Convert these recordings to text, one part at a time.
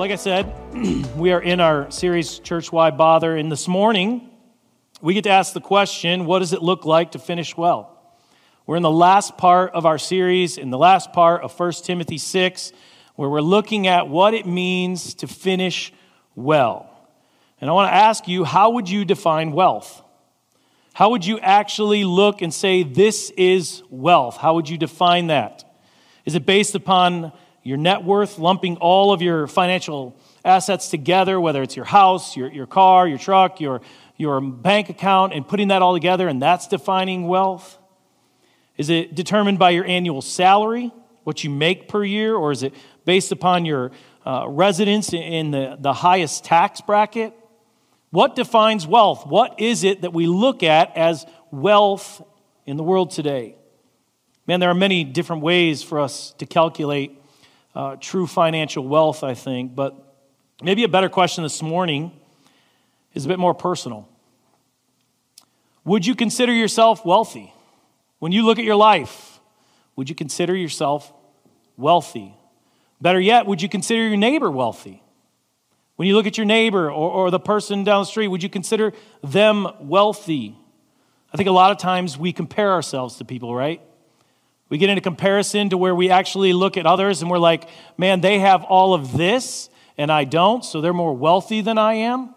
Like I said, we are in our series Church Why Bother, and this morning we get to ask the question what does it look like to finish well? We're in the last part of our series, in the last part of 1 Timothy 6, where we're looking at what it means to finish well. And I want to ask you, how would you define wealth? How would you actually look and say, this is wealth? How would you define that? Is it based upon your net worth, lumping all of your financial assets together, whether it's your house, your, your car, your truck, your, your bank account, and putting that all together, and that's defining wealth? Is it determined by your annual salary, what you make per year, or is it based upon your uh, residence in the, the highest tax bracket? What defines wealth? What is it that we look at as wealth in the world today? Man, there are many different ways for us to calculate uh, true financial wealth, I think, but maybe a better question this morning is a bit more personal. Would you consider yourself wealthy? When you look at your life, would you consider yourself wealthy? Better yet, would you consider your neighbor wealthy? When you look at your neighbor or, or, the person down the street, would you consider them wealthy? I think a lot of times we compare ourselves to people, right? We get into comparison to where we actually look at others and we're like, man, they have all of this and I don't, so they're more wealthy than I am.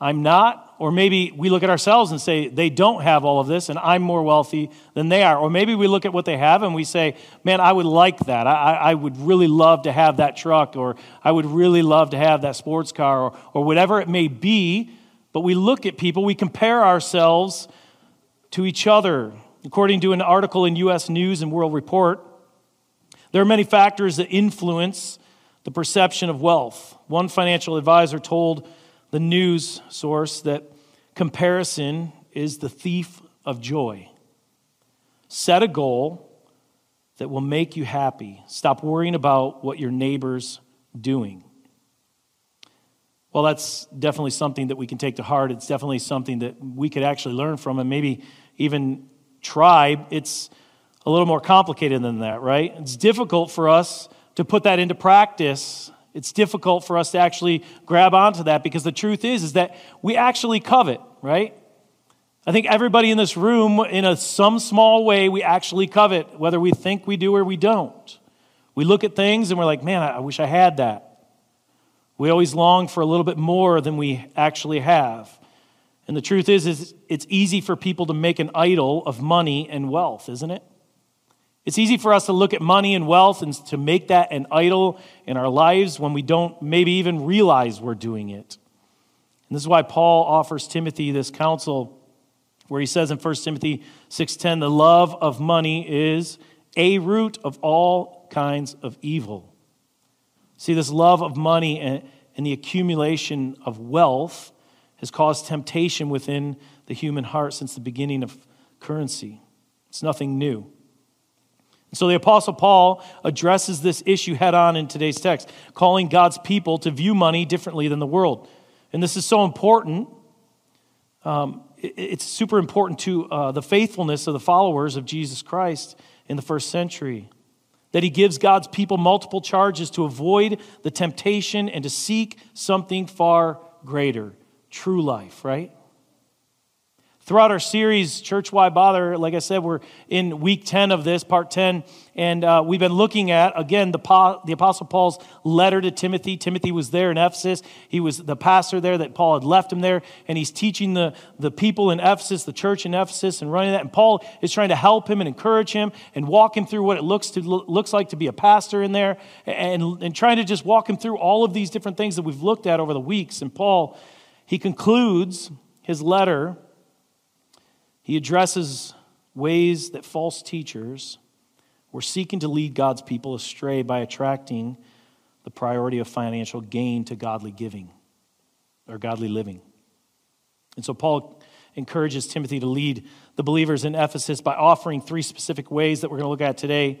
I'm not. Or maybe we look at ourselves and say, they don't have all of this and I'm more wealthy than they are. Or maybe we look at what they have and we say, man, I would like that. I, I would really love to have that truck, or I would really love to have that sports car, or, or whatever it may be. But we look at people, we compare ourselves to each other. According to an article in U.S. News and World Report, there are many factors that influence the perception of wealth. One financial advisor told the news source that comparison is the thief of joy. Set a goal that will make you happy. Stop worrying about what your neighbor's doing. Well, that's definitely something that we can take to heart. It's definitely something that we could actually learn from and maybe even try. It's a little more complicated than that, right? It's difficult for us to put that into practice it's difficult for us to actually grab onto that because the truth is is that we actually covet, right? I think everybody in this room, in a, some small way, we actually covet, whether we think we do or we don't. We look at things and we're like, man, I wish I had that. We always long for a little bit more than we actually have. And the truth is, is it's easy for people to make an idol of money and wealth, isn't it? It's easy for us to look at money and wealth and to make that an idol in our lives when we don't maybe even realize we're doing it. And this is why Paul offers Timothy this counsel where he says in 1 Timothy 6:10 the love of money is a root of all kinds of evil. See this love of money and, and the accumulation of wealth has caused temptation within the human heart since the beginning of currency. It's nothing new. And So the Apostle Paul addresses this issue head on in today's text, calling God's people to view money differently than the world. And this is so important. Um, it's super important to uh, the faithfulness of the followers of Jesus Christ in the first century. That he gives God's people multiple charges to avoid the temptation and to seek something far greater true life, right? Throughout our series, Church Why Bother, like I said, we're in week 10 of this, part 10, and uh, we've been looking at, again, the, the Apostle Paul's letter to Timothy. Timothy was there in Ephesus. He was the pastor there that Paul had left him there, and he's teaching the, the people in Ephesus, the church in Ephesus, and running that. And Paul is trying to help him and encourage him and walk him through what it looks, to, looks like to be a pastor in there, and, and trying to just walk him through all of these different things that we've looked at over the weeks. And Paul, he concludes his letter he addresses ways that false teachers were seeking to lead God's people astray by attracting the priority of financial gain to godly giving or godly living. And so Paul encourages Timothy to lead the believers in Ephesus by offering three specific ways that we're going to look at today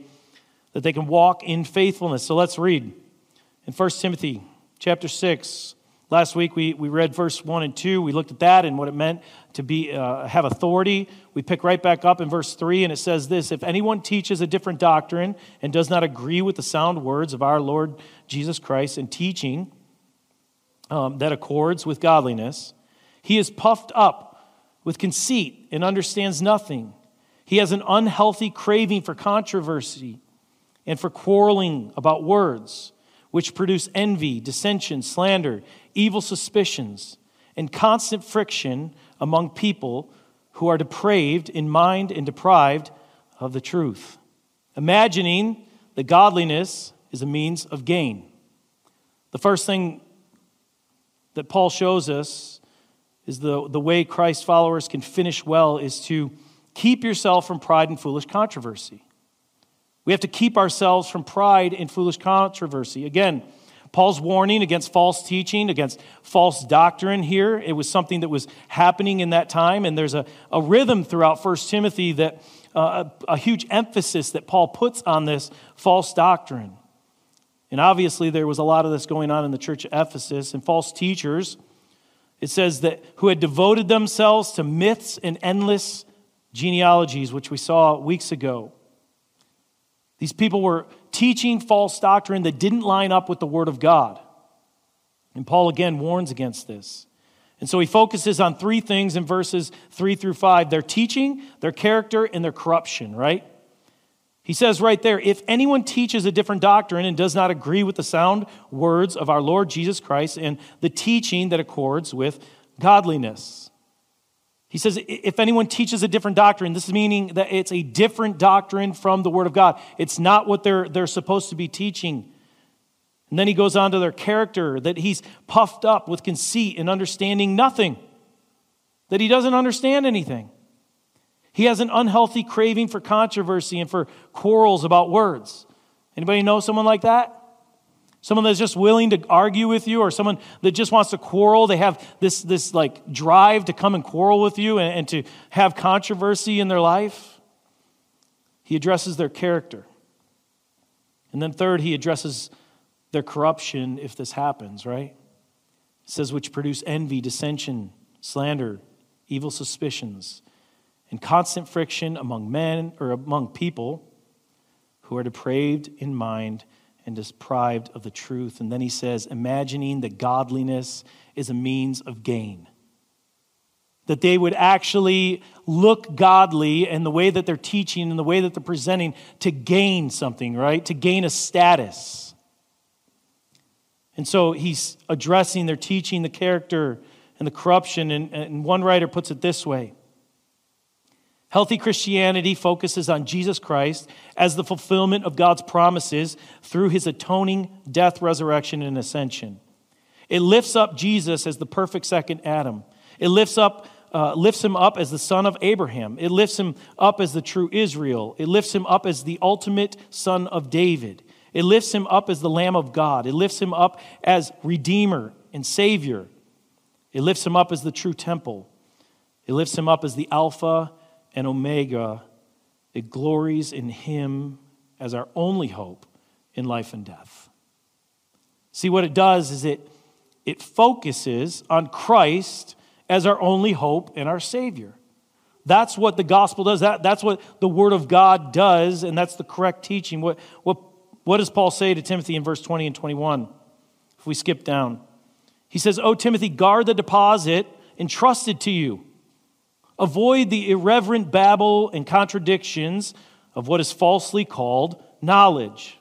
that they can walk in faithfulness. So let's read. In 1 Timothy chapter 6, last week we, we read verse 1 and 2. We looked at that and what it meant to be uh, have authority. We pick right back up in verse 3 and it says this, if anyone teaches a different doctrine and does not agree with the sound words of our Lord Jesus Christ and teaching um, that accords with godliness, he is puffed up with conceit and understands nothing. He has an unhealthy craving for controversy and for quarreling about words, which produce envy, dissension, slander, evil suspicions, and constant friction among people who are depraved in mind and deprived of the truth, imagining that godliness is a means of gain. The first thing that Paul shows us is the, the way Christ followers can finish well is to keep yourself from pride and foolish controversy. We have to keep ourselves from pride and foolish controversy. Again, Paul's warning against false teaching, against false doctrine here. It was something that was happening in that time, and there's a, a rhythm throughout 1 Timothy that uh, a, a huge emphasis that Paul puts on this false doctrine. And obviously, there was a lot of this going on in the church of Ephesus, and false teachers it says that who had devoted themselves to myths and endless genealogies, which we saw weeks ago. These people were teaching false doctrine that didn't line up with the Word of God. And Paul again warns against this. And so he focuses on three things in verses three through five their teaching, their character, and their corruption, right? He says right there if anyone teaches a different doctrine and does not agree with the sound words of our Lord Jesus Christ and the teaching that accords with godliness. He says, if anyone teaches a different doctrine, this is meaning that it's a different doctrine from the Word of God. It's not what they're, they're supposed to be teaching. And then he goes on to their character, that he's puffed up with conceit and understanding nothing, that he doesn't understand anything. He has an unhealthy craving for controversy and for quarrels about words. Anybody know someone like that? Someone that's just willing to argue with you, or someone that just wants to quarrel. They have this, this like drive to come and quarrel with you and, and to have controversy in their life. He addresses their character. And then, third, he addresses their corruption if this happens, right? It says, which produce envy, dissension, slander, evil suspicions and constant friction among men or among people who are depraved in mind and deprived of the truth. And then he says, imagining that godliness is a means of gain. That they would actually look godly in the way that they're teaching and the way that they're presenting to gain something, right? To gain a status. And so he's addressing their teaching, the character, and the corruption. And, and one writer puts it this way Healthy Christianity focuses on Jesus Christ as the fulfillment of God's promises through his atoning death, resurrection, and ascension. It lifts up Jesus as the perfect second Adam. It lifts up uh, lifts him up as the son of Abraham. It lifts him up as the true Israel. It lifts him up as the ultimate son of David. It lifts him up as the Lamb of God. It lifts him up as Redeemer and Savior. It lifts him up as the true temple. It lifts him up as the Alpha and Omega, it glories in Him as our only hope in life and death. See, what it does is it, it focuses on Christ as our only hope and our Savior. That's what the gospel does. That, that's what the Word of God does, and that's the correct teaching. What, what, what does Paul say to Timothy in verse 20 and 21? If we skip down, he says, Oh, Timothy, guard the deposit entrusted to you Avoid the irreverent babble and contradictions of what is falsely called knowledge.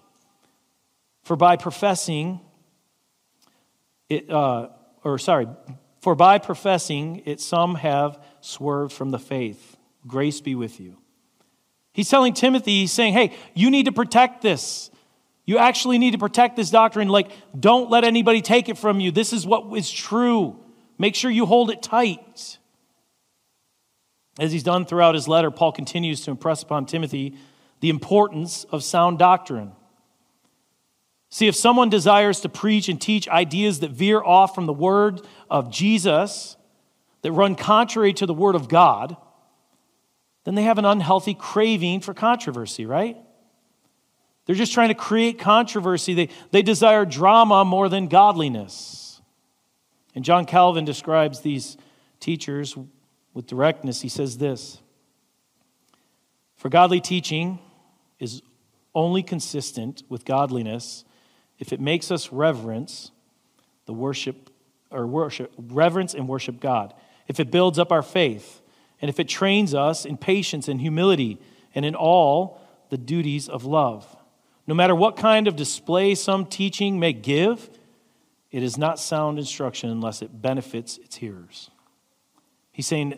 For by professing it, uh, or sorry, for by professing it, some have swerved from the faith. Grace be with you. He's telling Timothy, he's saying, hey, you need to protect this. You actually need to protect this doctrine. Like, don't let anybody take it from you. This is what is true. Make sure you hold it tight. As he's done throughout his letter, Paul continues to impress upon Timothy the importance of sound doctrine. See, if someone desires to preach and teach ideas that veer off from the word of Jesus, that run contrary to the word of God, then they have an unhealthy craving for controversy, right? They're just trying to create controversy. They, they desire drama more than godliness. And John Calvin describes these teachers with directness. He says this For godly teaching is only consistent with godliness if it makes us reverence the worship or worship reverence and worship God. If it builds up our faith and if it trains us in patience and humility and in all the duties of love. No matter what kind of display some teaching may give, it is not sound instruction unless it benefits its hearers. He's saying,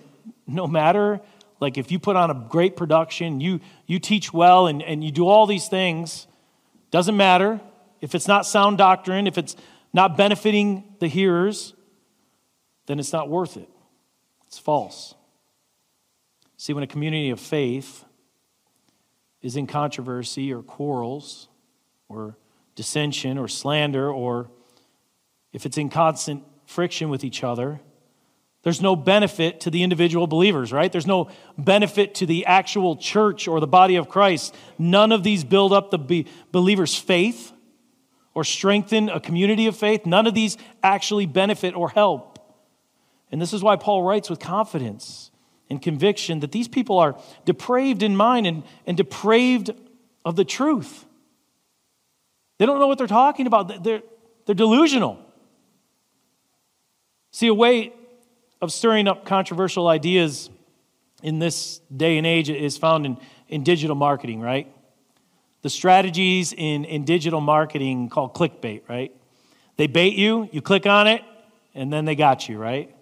no matter, like if you put on a great production, you, you teach well, and, and you do all these things, doesn't matter. If it's not sound doctrine, if it's not benefiting the hearers, then it's not worth it. It's false. See, when a community of faith is in controversy or quarrels or dissension or slander, or if it's in constant friction with each other, there's no benefit to the individual believers, right? There's no benefit to the actual church or the body of Christ. None of these build up the believer's faith or strengthen a community of faith. None of these actually benefit or help. And this is why Paul writes with confidence and conviction that these people are depraved in mind and, and depraved of the truth. They don't know what they're talking about, they're, they're delusional. See, a way of stirring up controversial ideas in this day and age is found in, in digital marketing, right? The strategies in, in digital marketing called clickbait, right? They bait you, you click on it, and then they got you, right?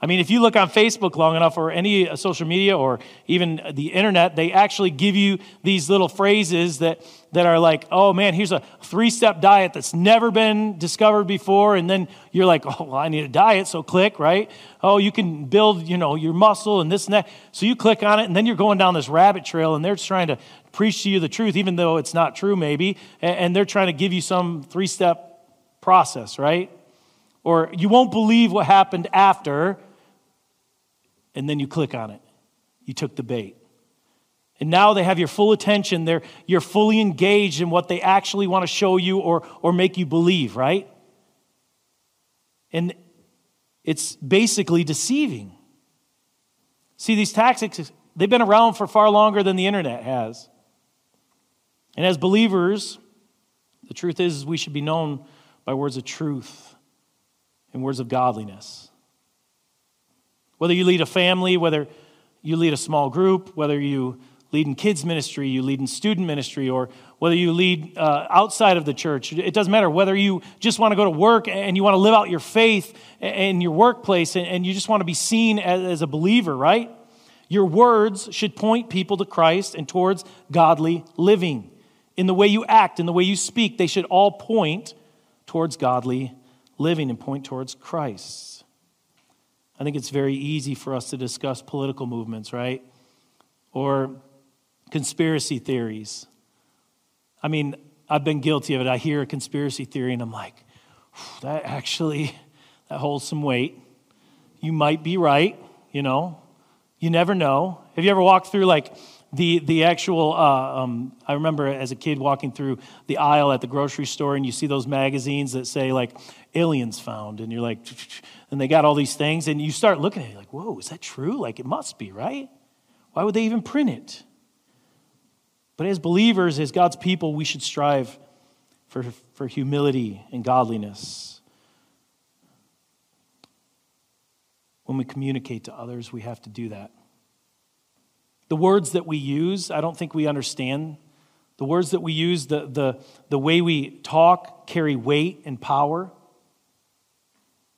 I mean, if you look on Facebook long enough or any uh, social media or even the internet, they actually give you these little phrases that, that are like, oh man, here's a three step diet that's never been discovered before. And then you're like, oh, well, I need a diet, so click, right? Oh, you can build, you know, your muscle and this and that. So you click on it, and then you're going down this rabbit trail, and they're trying to preach to you the truth, even though it's not true, maybe. And they're trying to give you some three step process, right? Or you won't believe what happened after and then you click on it. You took the bait. And now they have your full attention. They're, you're fully engaged in what they actually want to show you or, or make you believe, right? And it's basically deceiving. See, these tactics, they've been around for far longer than the internet has. And as believers, the truth is we should be known by words of truth and words of godliness. Whether you lead a family, whether you lead a small group, whether you lead in kids' ministry, you lead in student ministry, or whether you lead uh, outside of the church. It doesn't matter. Whether you just want to go to work and you want to live out your faith in your workplace and you just want to be seen as a believer, right? Your words should point people to Christ and towards godly living. In the way you act, in the way you speak, they should all point towards godly living and point towards Christ. I think it's very easy for us to discuss political movements, right? Or conspiracy theories. I mean, I've been guilty of it. I hear a conspiracy theory and I'm like, that actually that holds some weight. You might be right, you know. You never know. Have you ever walked through like the, the actual, uh, um, I remember as a kid walking through the aisle at the grocery store and you see those magazines that say like aliens found and you're like, and they got all these things and you start looking at it like, whoa, is that true? Like it must be, right? Why would they even print it? But as believers, as God's people, we should strive for, for humility and godliness. When we communicate to others, we have to do that. The words that we use, I don't think we understand. The words that we use, the, the, the way we talk, carry weight and power.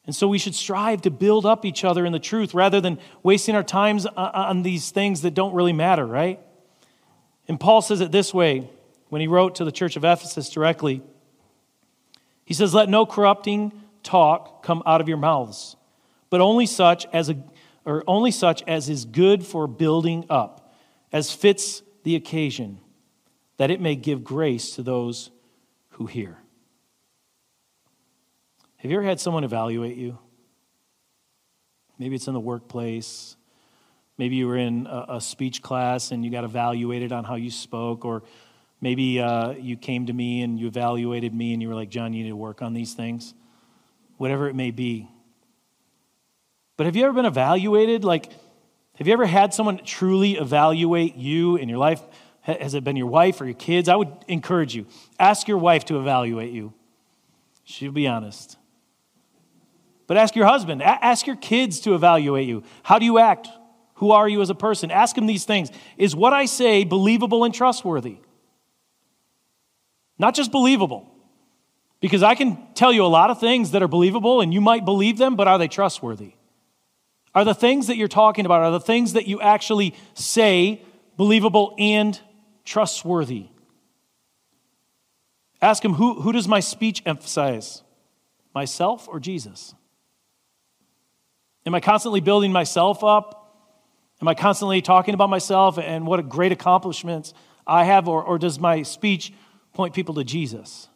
And so we should strive to build up each other in the truth rather than wasting our times on these things that don't really matter, right? And Paul says it this way when he wrote to the church of Ephesus directly. He says, Let no corrupting talk come out of your mouths, but only such as a or only such as is good for building up, as fits the occasion, that it may give grace to those who hear. Have you ever had someone evaluate you? Maybe it's in the workplace. Maybe you were in a, a speech class and you got evaluated on how you spoke, or maybe uh, you came to me and you evaluated me and you were like, John, you need to work on these things. Whatever it may be. But have you ever been evaluated? Like, have you ever had someone truly evaluate you in your life? Has it been your wife or your kids? I would encourage you. Ask your wife to evaluate you. She'll be honest. But ask your husband, ask your kids to evaluate you. How do you act? Who are you as a person? Ask them these things. Is what I say believable and trustworthy? Not just believable, because I can tell you a lot of things that are believable and you might believe them, but are they trustworthy? Are the things that you're talking about, are the things that you actually say believable and trustworthy? Ask him, who, who does my speech emphasize? Myself or Jesus? Am I constantly building myself up? Am I constantly talking about myself and what great accomplishments I have? Or, or does my speech point people to Jesus?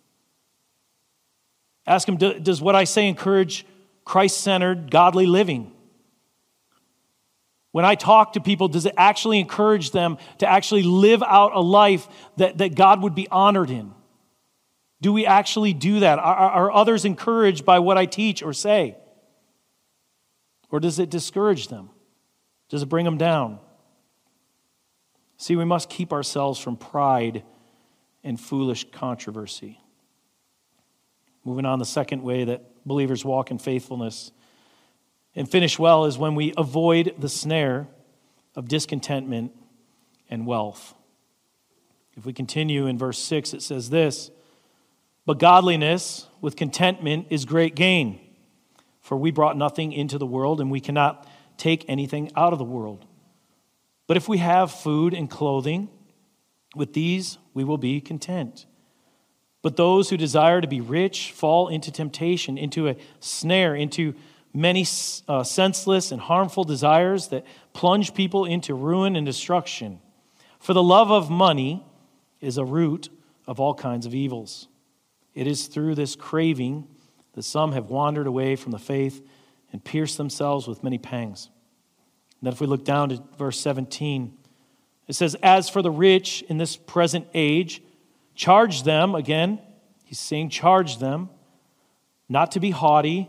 Ask him, does what I say encourage Christ centered, godly living? When I talk to people, does it actually encourage them to actually live out a life that, that God would be honored in? Do we actually do that? Are, are others encouraged by what I teach or say? Or does it discourage them? Does it bring them down? See, we must keep ourselves from pride and foolish controversy. Moving on, the second way that believers walk in faithfulness and finish well is when we avoid the snare of discontentment and wealth. If we continue in verse 6, it says this But godliness with contentment is great gain, for we brought nothing into the world, and we cannot take anything out of the world. But if we have food and clothing, with these we will be content. But those who desire to be rich fall into temptation, into a snare, into many uh, senseless and harmful desires that plunge people into ruin and destruction. For the love of money is a root of all kinds of evils. It is through this craving that some have wandered away from the faith and pierced themselves with many pangs. And then, if we look down to verse 17, it says, As for the rich in this present age, charge them, again, he's saying, charge them, not to be haughty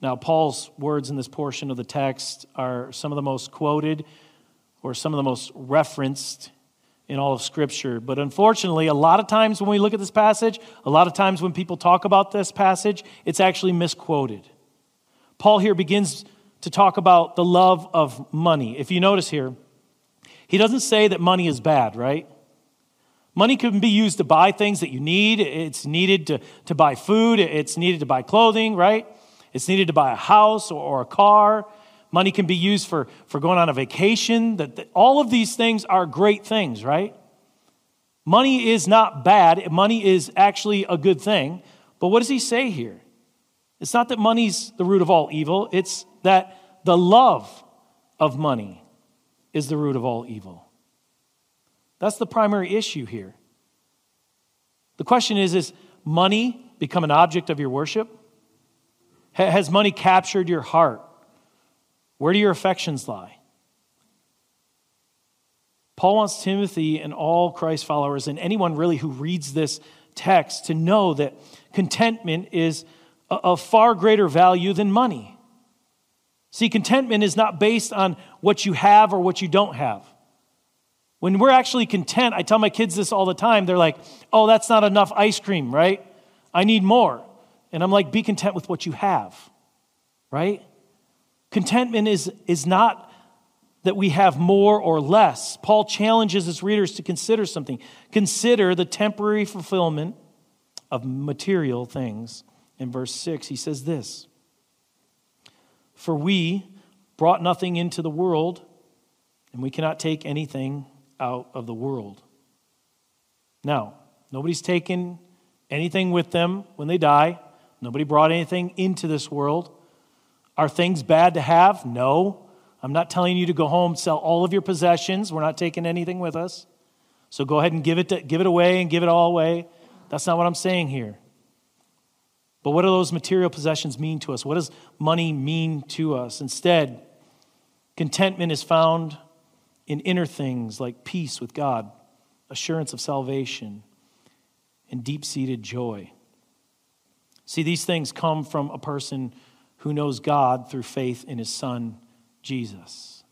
Now, Paul's words in this portion of the text are some of the most quoted or some of the most referenced in all of Scripture. But unfortunately, a lot of times when we look at this passage, a lot of times when people talk about this passage, it's actually misquoted. Paul here begins to talk about the love of money. If you notice here, he doesn't say that money is bad, right? Money can be used to buy things that you need. It's needed to, to buy food, it's needed to buy clothing, right? It's needed to buy a house or, or a car. Money can be used for, for going on a vacation. That, that, all of these things are great things, right? Money is not bad. Money is actually a good thing. But what does he say here? It's not that money's the root of all evil, it's that the love of money is the root of all evil. That's the primary issue here. The question is Is money become an object of your worship? Has money captured your heart? Where do your affections lie? Paul wants Timothy and all Christ followers and anyone really who reads this text to know that contentment is of far greater value than money. See, contentment is not based on what you have or what you don't have. When we're actually content, I tell my kids this all the time. They're like, oh, that's not enough ice cream, right? I need more. And I'm like, be content with what you have, right? Contentment is, is not that we have more or less. Paul challenges his readers to consider something. Consider the temporary fulfillment of material things in verse 6, he says this For we brought nothing into the world, and we cannot take anything out of the world. Now, nobody's taken anything with them when they die. Nobody brought anything into this world. Are things bad to have? No. I'm not telling you to go home, sell all of your possessions. We're not taking anything with us. So go ahead and give it, to, give it away and give it all away. That's not what I'm saying here. But what do those material possessions mean to us? What does money mean to us? Instead, contentment is found in inner things like peace with God, assurance of salvation, and deep seated joy. See, these things come from a person who knows God through faith in his Son, Jesus.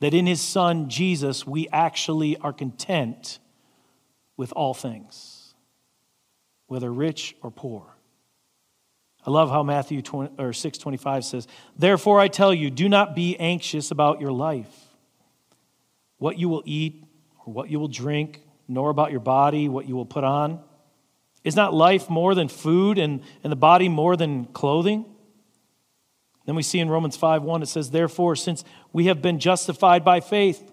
That in his Son, Jesus, we actually are content with all things, whether rich or poor. I love how Matthew 20, or 6:25 says, "Therefore I tell you, do not be anxious about your life, what you will eat or what you will drink, nor about your body, what you will put on. Is not life more than food and, and the body more than clothing? Then we see in Romans 5 1, it says, Therefore, since we have been justified by faith,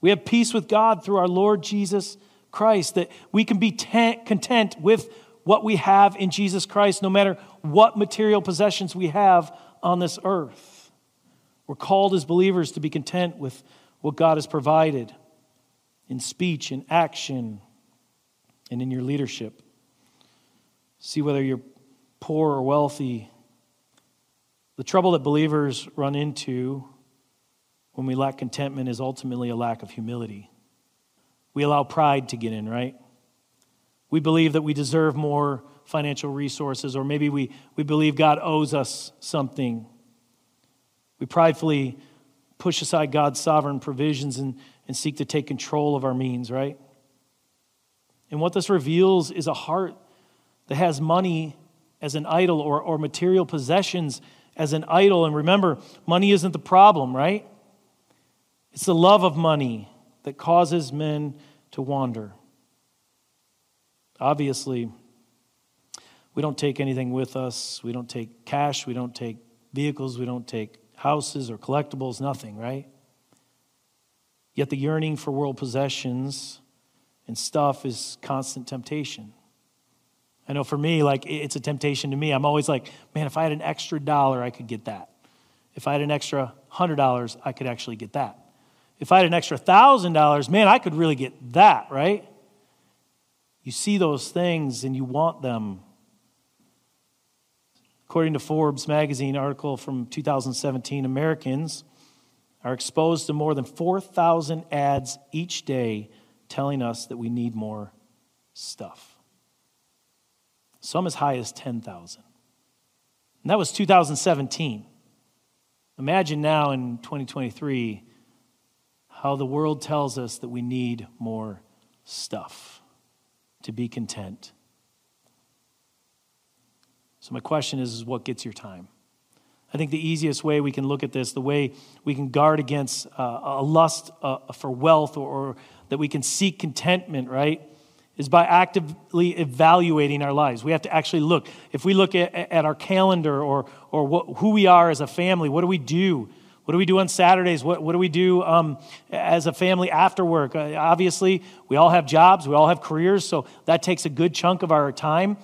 we have peace with God through our Lord Jesus Christ, that we can be content with what we have in Jesus Christ, no matter what material possessions we have on this earth. We're called as believers to be content with what God has provided in speech, in action, and in your leadership. See whether you're poor or wealthy. The trouble that believers run into when we lack contentment is ultimately a lack of humility. We allow pride to get in, right? We believe that we deserve more financial resources, or maybe we, we believe God owes us something. We pridefully push aside God's sovereign provisions and, and seek to take control of our means, right? And what this reveals is a heart that has money as an idol or, or material possessions as an idol. And remember, money isn't the problem, right? It's the love of money that causes men to wander. Obviously, we don't take anything with us. We don't take cash. We don't take vehicles. We don't take houses or collectibles, nothing, right? Yet the yearning for world possessions and stuff is constant temptation. I know for me, like, it's a temptation to me. I'm always like, man, if I had an extra dollar, I could get that. If I had an extra hundred dollars, I could actually get that. If I had an extra thousand dollars, man, I could really get that, right? You see those things and you want them. According to Forbes magazine article from 2017, Americans are exposed to more than 4,000 ads each day telling us that we need more stuff. Some as high as 10,000. And that was 2017. Imagine now in 2023 how the world tells us that we need more stuff to be content. So, my question is, is what gets your time? I think the easiest way we can look at this, the way we can guard against uh, a lust uh, for wealth or, or, that we can seek contentment, right, is by actively evaluating our lives. We have to actually look. If we look at, at our calendar or, or what, who we are as a family, what do we do? What do we do on Saturdays? What, what do we do um, as a family after work? Uh, obviously, we all have jobs, we all have careers, so that takes a good chunk of our time.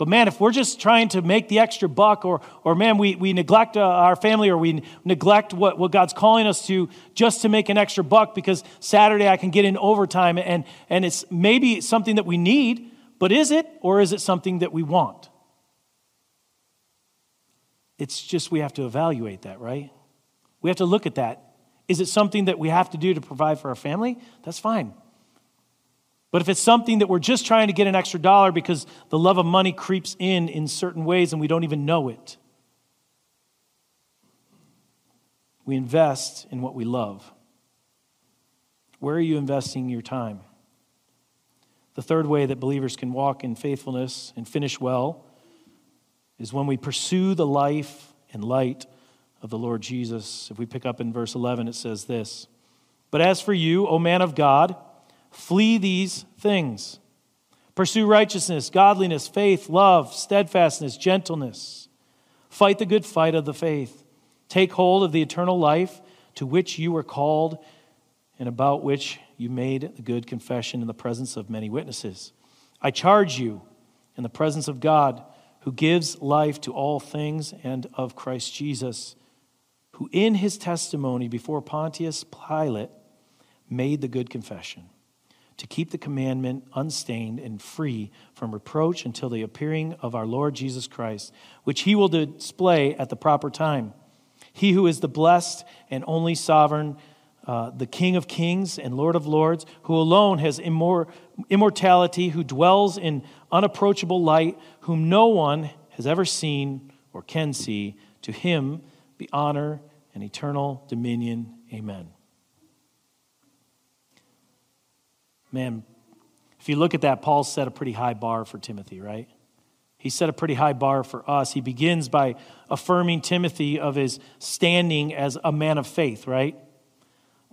But man, if we're just trying to make the extra buck, or, or man, we, we neglect uh, our family, or we neglect what, what God's calling us to just to make an extra buck because Saturday I can get in overtime, and, and it's maybe something that we need, but is it, or is it something that we want? It's just we have to evaluate that, right? We have to look at that. Is it something that we have to do to provide for our family? That's fine. But if it's something that we're just trying to get an extra dollar because the love of money creeps in in certain ways and we don't even know it, we invest in what we love. Where are you investing your time? The third way that believers can walk in faithfulness and finish well is when we pursue the life and light of the Lord Jesus. If we pick up in verse 11, it says this But as for you, O man of God, Flee these things. Pursue righteousness, godliness, faith, love, steadfastness, gentleness. Fight the good fight of the faith. Take hold of the eternal life to which you were called and about which you made the good confession in the presence of many witnesses. I charge you in the presence of God, who gives life to all things, and of Christ Jesus, who in his testimony before Pontius Pilate made the good confession to keep the commandment unstained and free from reproach until the appearing of our Lord Jesus Christ, which he will display at the proper time. He who is the blessed and only sovereign, uh, the King of kings and Lord of lords, who alone has immor- immortality, who dwells in unapproachable light, whom no one has ever seen or can see, to him be honor and eternal dominion. Amen. Man, if you look at that, Paul set a pretty high bar for Timothy, right? He set a pretty high bar for us. He begins by affirming Timothy of his standing as a man of faith, right?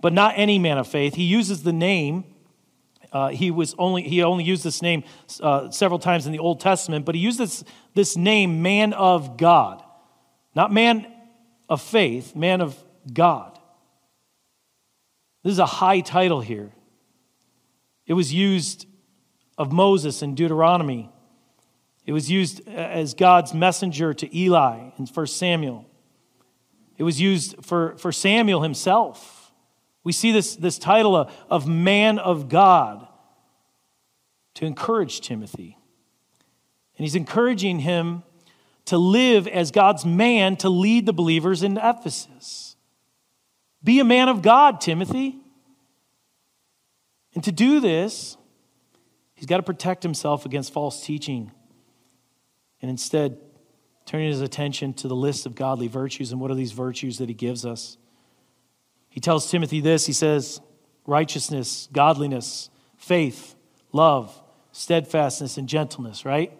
But not any man of faith. He uses the name. Uh, he was only he only used this name uh, several times in the Old Testament, but he used this, this name, man of God, not man of faith, man of God. This is a high title here. It was used of Moses in Deuteronomy. It was used uh, as God's messenger to Eli in 1 Samuel. It was used for, for Samuel himself. We see this, this title of, of man of God to encourage Timothy. And he's encouraging him to live as God's man to lead the believers in Ephesus. Be a man of God, Timothy. And to do this, he's got to protect himself against false teaching and instead turning his attention to the list of godly virtues. And what are these virtues that he gives us? He tells Timothy this he says, righteousness, godliness, faith, love, steadfastness, and gentleness, right?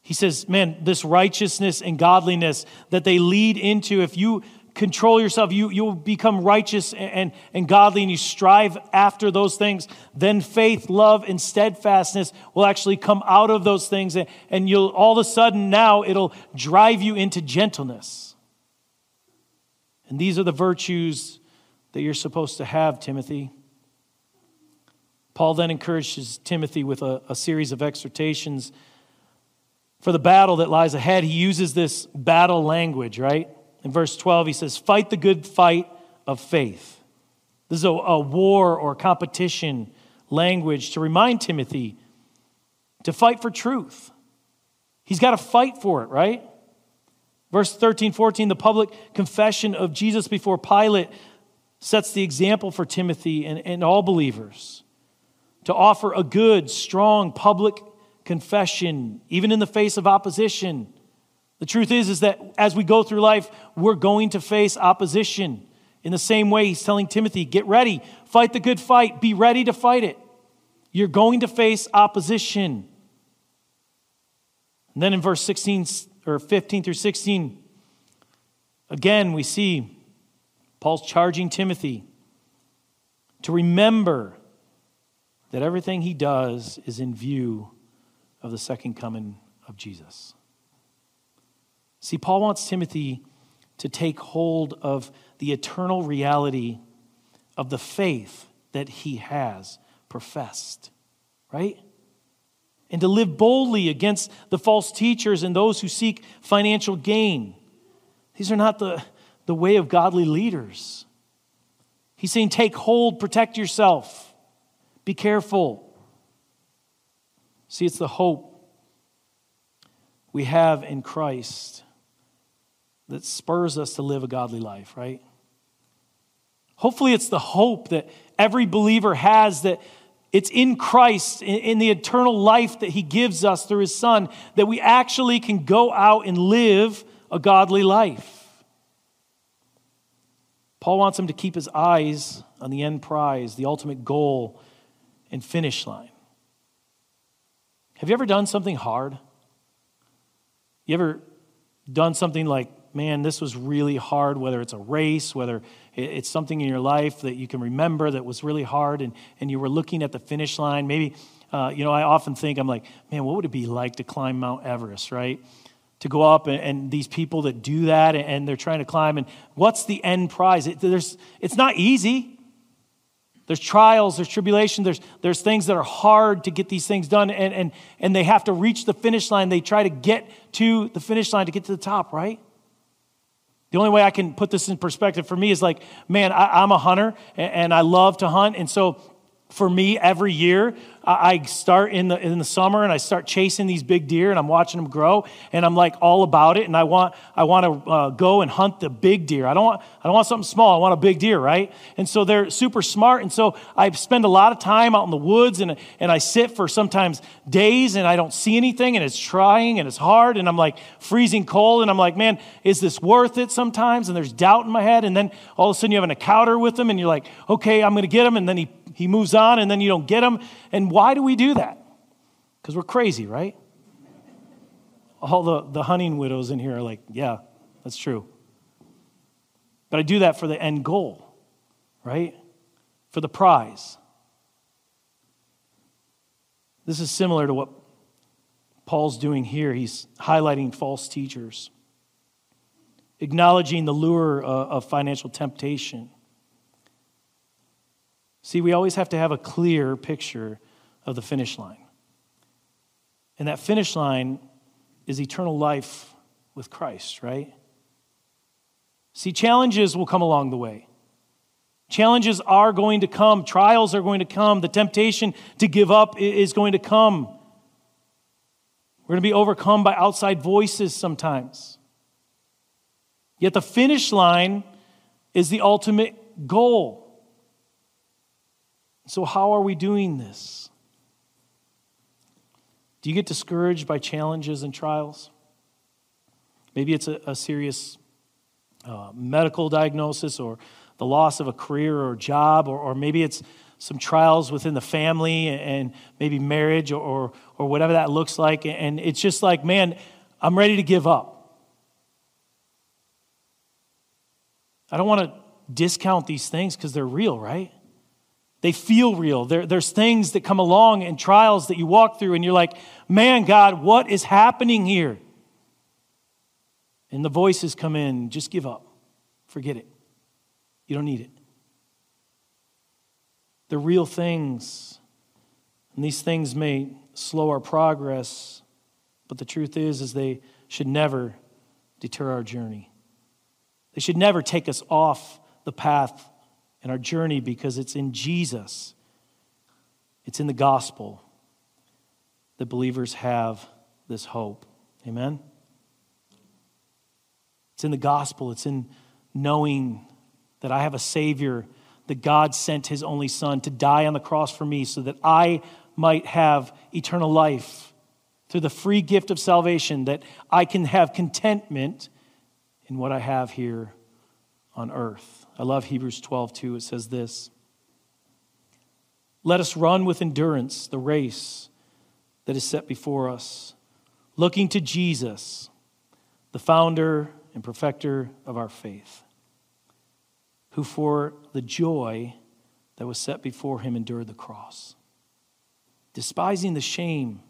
He says, man, this righteousness and godliness that they lead into, if you control yourself, you, you'll become righteous and, and godly, and you strive after those things, then faith, love, and steadfastness will actually come out of those things. And, and you'll all of a sudden now it'll drive you into gentleness. And these are the virtues that you're supposed to have, Timothy. Paul then encourages Timothy with a, a series of exhortations for the battle that lies ahead. He uses this battle language, right? In verse 12, he says, Fight the good fight of faith. This is a, a war or competition language to remind Timothy to fight for truth. He's got to fight for it, right? Verse 13, 14, the public confession of Jesus before Pilate sets the example for Timothy and, and all believers to offer a good, strong public confession, even in the face of opposition the truth is, is that as we go through life, we're going to face opposition. In the same way, he's telling Timothy, get ready, fight the good fight, be ready to fight it. You're going to face opposition. And then in verse 16 or 15 through 16, again, we see Paul's charging Timothy to remember that everything he does is in view of the second coming of Jesus. See, Paul wants Timothy to take hold of the eternal reality of the faith that he has professed, right? And to live boldly against the false teachers and those who seek financial gain. These are not the, the way of godly leaders. He's saying, take hold, protect yourself, be careful. See, it's the hope we have in Christ that spurs us to live a godly life, right? Hopefully, it's the hope that every believer has that it's in Christ, in, the eternal life that He gives us through His Son, that we actually can go out and live a godly life. Paul wants him to keep his eyes on the end prize, the ultimate goal and finish line. Have you ever done something hard? You ever done something like man, this was really hard, whether it's a race, whether it's something in your life that you can remember that was really hard, and, and you were looking at the finish line. Maybe, uh, you know, I often think, I'm like, man, what would it be like to climb Mount Everest, right? To go up and, and these people that do that and, and, they're trying to climb, and what's the end prize? It, there's, it's not easy. There's trials, there's tribulation, there's, there's things that are hard to get these things done, and, and, and they have to reach the finish line. They try to get to the finish line to get to the top, right? The only way I can put this in perspective for me is like, man, I, am a hunter and, and I love to hunt. And so for me, every year, I start in the, in the summer and I start chasing these big deer and I'm watching them grow and I'm like all about it and I want, I want to uh, go and hunt the big deer. I don't, want, I don't want something small. I want a big deer, right? And so they're super smart. And so I spend a lot of time out in the woods and, and I sit for sometimes days and I don't see anything and it's trying and it's hard and I'm like freezing cold and I'm like, man, is this worth it sometimes? And there's doubt in my head. And then all of a sudden you have an encounter with them and you're like, okay, I'm going to get him. And then he, he moves on and then you don't get him. And why do we do that? Because we're crazy, right? All the, the hunting widows in here are like, yeah, that's true. But I do that for the end goal, right? For the prize. This is similar to what Paul's doing here. He's highlighting false teachers, acknowledging the lure uh, of financial temptation. See, we always have to have a clear picture of the finish line. And that finish line is eternal life with Christ, right? See, challenges will come along the way. Challenges are going to come, trials are going to come, the temptation to give up is going to come. We're going to be overcome by outside voices sometimes. Yet the finish line is the ultimate goal. So, how are we doing this? Do you get discouraged by challenges and trials? Maybe it's a, a serious uh, medical diagnosis or the loss of a career or job, or, or, maybe it's some trials within the family and maybe marriage or, or, or whatever that looks like. And it's just like, man, I'm ready to give up. I don't want to discount these things because they're real, right? They feel real. There, there's things that come along and trials that you walk through, and you're like, man, God, what is happening here? And the voices come in just give up, forget it. You don't need it. They're real things, and these things may slow our progress, but the truth is, is they should never deter our journey. They should never take us off the path in our journey because it's in Jesus, it's in the gospel that believers have this hope. Amen? It's in the gospel, it's in knowing that I have a Savior, that God sent His only Son to die on the cross for me so that I might have eternal life through the free gift of salvation, that I can have contentment in what I have here on earth. I love Hebrews 12 too. It says this Let us run with endurance the race that is set before us, looking to Jesus, the founder and perfecter of our faith, who for the joy that was set before him endured the cross, despising the shame,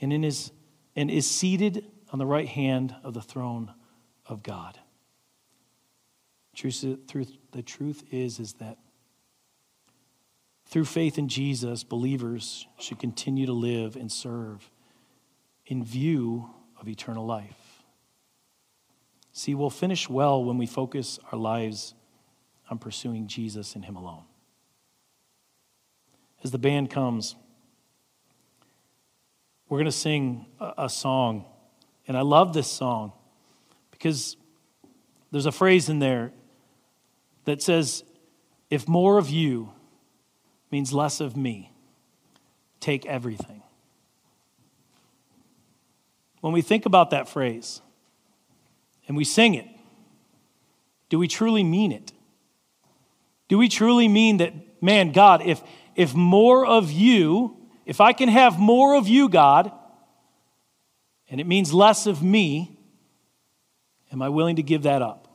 and, in his, and is seated on the right hand of the throne of God. The truth is, is that through faith in Jesus, believers should continue to live and serve in view of eternal life. See, we'll finish well when we focus our lives on pursuing Jesus and Him alone. As the band comes, we're going to sing a song. And I love this song because there's a phrase in there that says, if more of you means less of me, take everything. When we think about that phrase and we sing it, do we truly mean it? Do we truly mean that, man, God, if, if more of you, if I can have more of you, God, and it means less of me, Am I willing to give that up?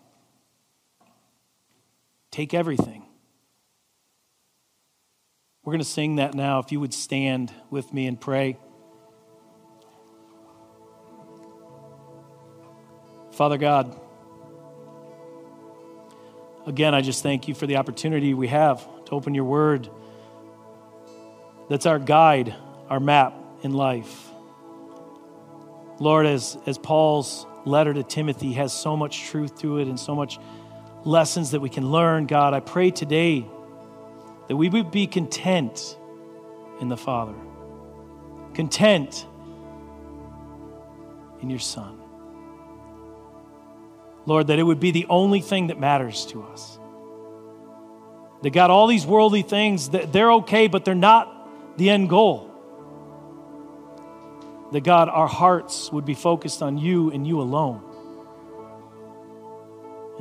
Take everything. We're going to sing that now. If you would stand with me and pray. Father God, again, I just thank you for the opportunity we have to open your word. That's our guide, our map in life. Lord, as, as Paul's letter to Timothy has so much truth to it and so much lessons that we can learn, God, I pray today that we would be content in the Father, content in your Son. Lord, that it would be the only thing that matters to us. That God, all these worldly things, they're okay, but they're not the end goal. That God, our hearts would be focused on you and you alone.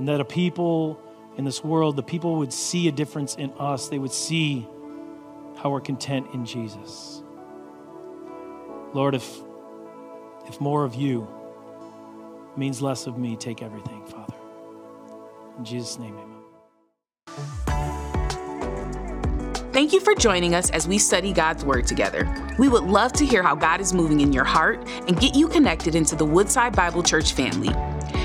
And that a people in this world, the people would see a difference in us. They would see how we're content in Jesus. Lord, if, if more of you means less of me, take everything, Father. In Jesus' name, amen. Thank you for joining us as we study God's Word together. We would love to hear how God is moving in your heart and get you connected into the Woodside Bible Church family.